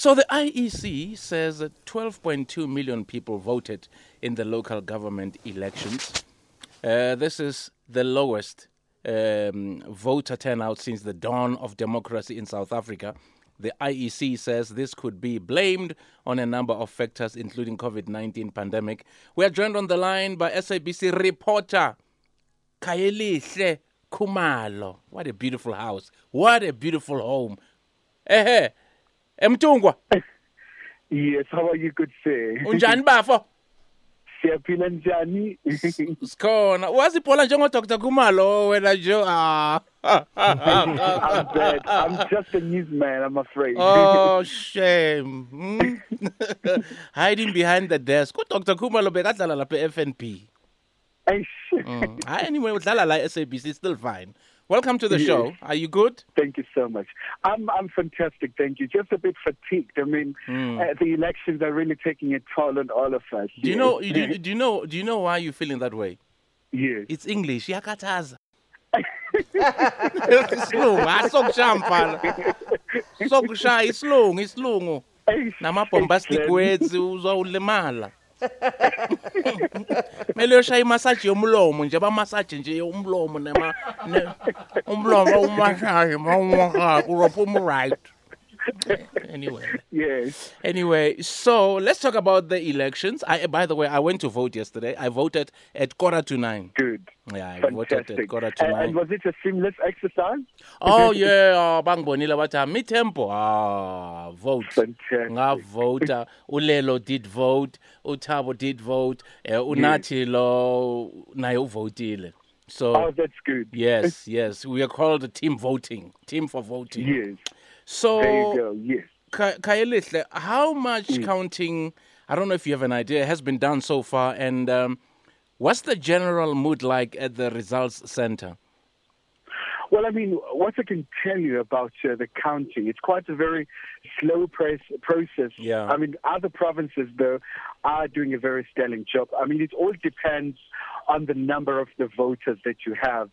So the IEC says that 12.2 million people voted in the local government elections. Uh, this is the lowest um, voter turnout since the dawn of democracy in South Africa. The IEC says this could be blamed on a number of factors, including COVID-19 pandemic. We are joined on the line by SABC reporter Khayelihle Khumalo. What a beautiful house! What a beautiful home! Emtungwa, Yes, how are you, good sir? unjani bafo? Siyaphila njani? Sikhona. Wazibhola njengo Dr. Khumalo wena nje. Ah. I'm bad. I'm just a newsman, I'm afraid. Oh shame. Hmm? Hiding behind the desk. UDr Khumalo bekadlala lapha eFNB. Eish. Mm. Hayi anyway udlala la SABC still fine. Welcome to the Yes. show. Are you good? Thank you so much. I'm I'm fantastic, thank you. Just a bit fatigued. I mean, uh, the elections are really taking a toll on all of us. Do you yes. know do you, do you know do you know why you're feeling that way? Yes. It's English. Yakataza. isilungu mfana sokushaya isilungu isilungu Eish. nama-bombastic words uzawulimala Mele ushaya imassage yomlomo nje bamassage nje umlomo nema umlomo umashaya mawunga kuropha umright anyway Yes. Anyway, so let's talk about the elections. I, by the way, I went to vote yesterday. I voted at quarter to nine. Good. Yeah, I voted at Fantastic. quarter to And, nine. and was it a seamless exercise? Oh yeah, bangibonile bathi mi tempo ah vote. Fantastic. Ngavota, uLelo did vote, uThabo did vote, eh, uNathi lo naye uvotile. So Oh, that's good. yes, yes, we are called the team voting, team for voting. Yes. So There you go. Yes. Ka- how much Mm. counting, I don't know if you have an idea, has been done so far, and um, what's the general mood like at the results center? Well, I mean, what I can tell you about uh, the counting, it's quite a very slow press, process. Yeah. I mean, other provinces, though, are doing a very sterling job. I mean, it all depends on the number of the voters that you have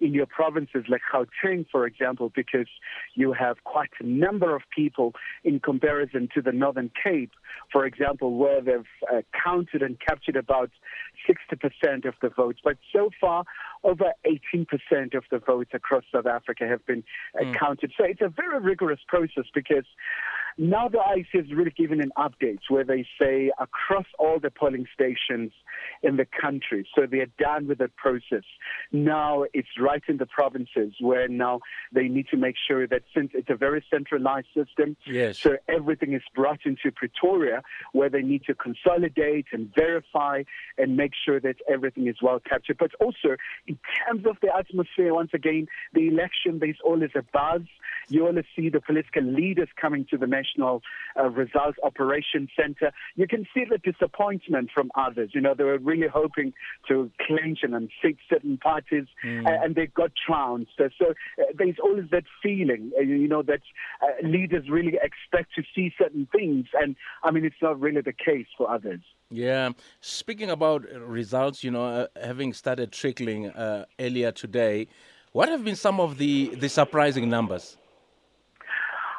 in your provinces, like Gauteng, for example, because you have quite a number of people in comparison to the Northern Cape, for example, where they've uh, counted and captured about 60% of the votes. But so far, over 18% of the votes across South Africa have been uh, counted. So it's a very rigorous process because now the IEC has really given an update where they say across all the polling stations in the country, so they're done with the process. Now it's right in the provinces where now they need to make sure that since it's a very centralized system, Yes. so everything is brought into Pretoria where they need to consolidate and verify and make sure that everything is well captured. But also, in terms of the atmosphere, once again, the election, there's always a buzz. You always see the political leaders coming to the National uh, Results Operation Center. You can see the disappointment from others. You know, they were really hoping to clinch and unseat certain parties, Mm. uh, and they got trounced. So, so uh, there's always that feeling, uh, you know, that uh, leaders really expect to see certain things, and I mean, it's not really the case for others. Yeah. Speaking about results, you know, uh, having started trickling uh, earlier today, what have been some of the, the surprising numbers?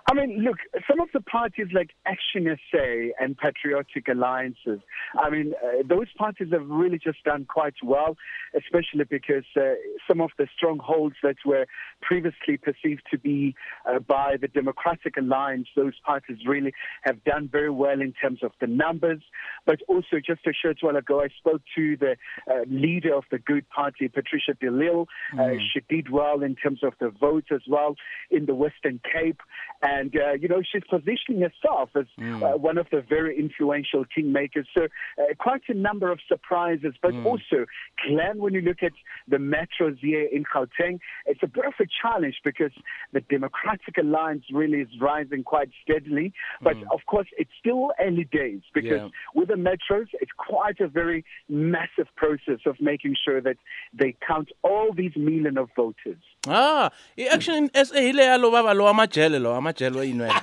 I mean, look, some of the parties like Action SA and Patriotic Alliances, I mean, uh, those parties have really just done quite well, especially because uh, some of the strongholds that were previously perceived to be uh, by the Democratic Alliance, those parties really have done very well in terms of the numbers. But also, just a short while ago, I spoke to the uh, leader of the Good Party, Patricia de Lille. Uh, she did well in terms of the votes as well in the Western Cape. And, uh, you know, she's positioning herself as uh, one of the very influential kingmakers. So, uh, quite a number of surprises. But also, Glenn, when you look at the metros here in Gauteng, it's a bit of a challenge because the Democratic Alliance really is rising quite steadily. But of course, it's still early days because Yeah. with the metros, it's quite a very massive process of making sure that they count all these million of voters. Ah, i-action SA ile lo amajele lo amajele oyinwele.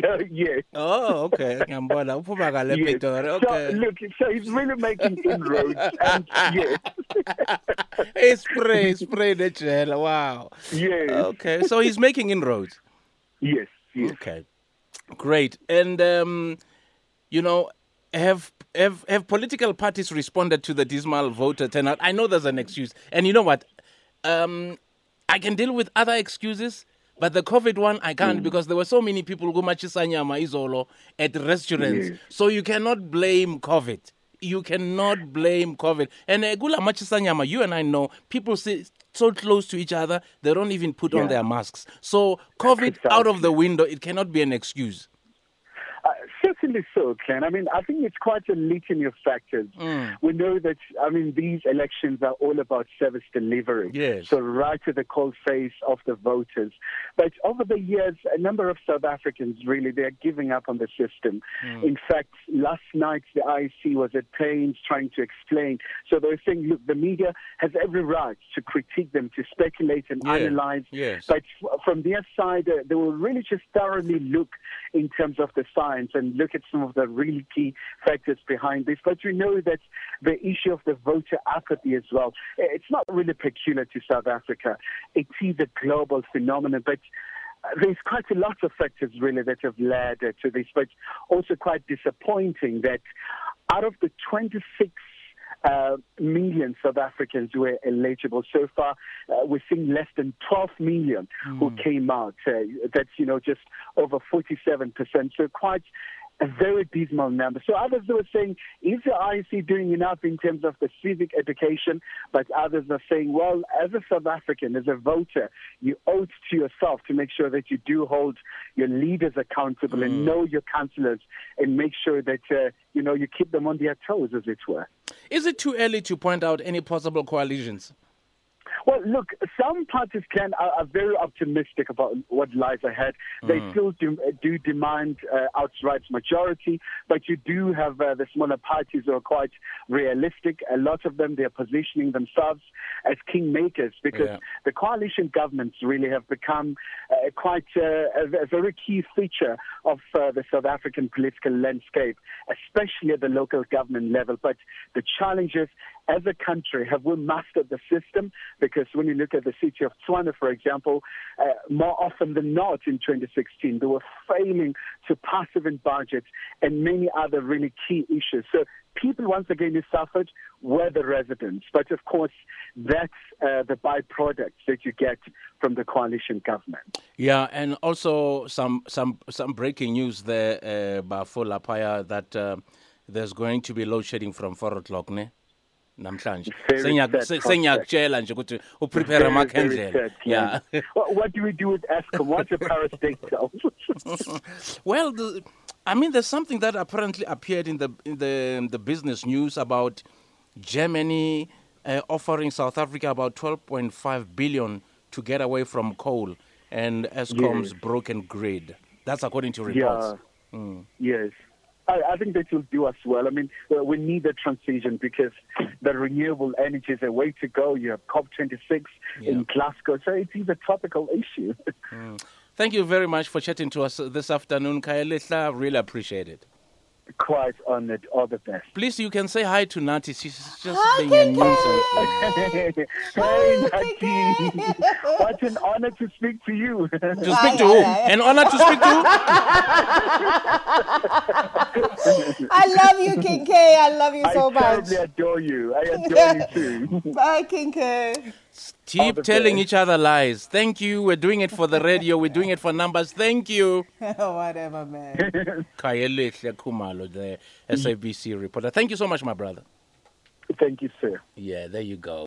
so, yes. Oh, okay. Ngiyambona uphuma kale Yes. Pitori. So, look, so he's really making inroads. and yes, Hey, spray, spray nejele. Wow. yes, Okay, so he's making inroads. yes, yes. Okay. Great. And, um, you know, have, have, have political parties responded to the dismal voter turnout? I know there's an excuse. And you know what? Um, I can deal with other excuses. But the COVID one, I can't mm. because there were so many people who machisanyama izolo at restaurants. Yes. So you cannot blame COVID. You cannot blame COVID. And uh, gula machisanyama, you and I know people sit so close to each other, they don't even put yeah. on their masks. So COVID exactly. out of the window, it cannot be an excuse. Certainly so, Ken. I mean, I think it's quite a litany of factors. Mm. We know that, I mean, these elections are all about service delivery. Yes. So right to the cold face of the voters. But over the years, a number of South Africans really, they're giving up on the system. Mm. In fact, last night, the IEC was at pains trying to explain. So they were saying, look, the media has every right to critique them, to speculate and yeah. analyze. Yes. But from their side, uh, they will really just thoroughly look in terms of the science and look at some of the really key factors behind this. But we know that the issue of the voter apathy as well, it's not really peculiar to South Africa. It is a global phenomenon, but there's quite a lot of factors really that have led to this, but also quite disappointing that out of the 26 uh, million South Africans who were eligible. So far, uh, we're seeing less than 12 million mm. who hmm. came out. Uh, that's, you know, just over 47%. So quite a very dismal number. So others were saying, is the IEC doing enough in terms of the civic education? But others are saying, well, as a South African, as a voter, you owe it to yourself to make sure that you do hold your leaders accountable mm. and know your councillors and make sure that, uh, you know, you keep them on their toes, as it were. Is it too early to point out any possible coalitions? Well, look, some parties can are, are very optimistic about what lies ahead. They mm. still do, do demand uh, outright majority, but you do have uh, the smaller parties who are quite realistic. A lot of them they are positioning themselves as kingmakers because yeah. the coalition governments really have become uh, quite uh, a, a, very key feature of uh, the South African political landscape, especially at the local government level. But the challenges as a country have we mastered the system? Because when you look at the city of Tshwane, for example, uh, more often than not in 2016, they were failing to pass even budgets and many other really key issues. So people once again who suffered were the residents. But of course, that's uh, the byproducts that you get from the coalition government. Yeah, and also some some some breaking news there, uh, Bafo Lapaya, that uh, there's going to be load shedding from four o'clock. Ne? Namhlanje. Sengiyakutshela nje ukuthi uprepare amakhendlela yeah. What do we do with Eskom? What's a parastatal well the, i mean there's something that apparently appeared in the in the in the business news about germany uh, offering south africa about 12.5 billion to get away from coal and Eskom's yes. broken grid. That's according to reports. Yeah. Mm. yes I, I think that will do us well. I mean, uh, we need a transition because the renewable energy is a way to go. You have COP26 yeah. in Glasgow, so it is a topical issue. mm. Thank you very much for chatting to us this afternoon, Khayelihle. Really appreciate it quite honored. All the best. Please, you can say hi to Nati. She's just hi, being a nuisance. hey, Nati. what an honor to speak to you. To speak to who? An honor to speak to I love you, King K. I love you so I much. I terribly adore you. I adore you too. Bye, King K. Keep telling each other lies. Thank you. We're doing it for the radio. We're doing it for numbers. Thank you. Whatever, man. Kayele Khumalo, the SABC reporter. Thank you so much, my brother. Thank you, sir. Yeah, there you go.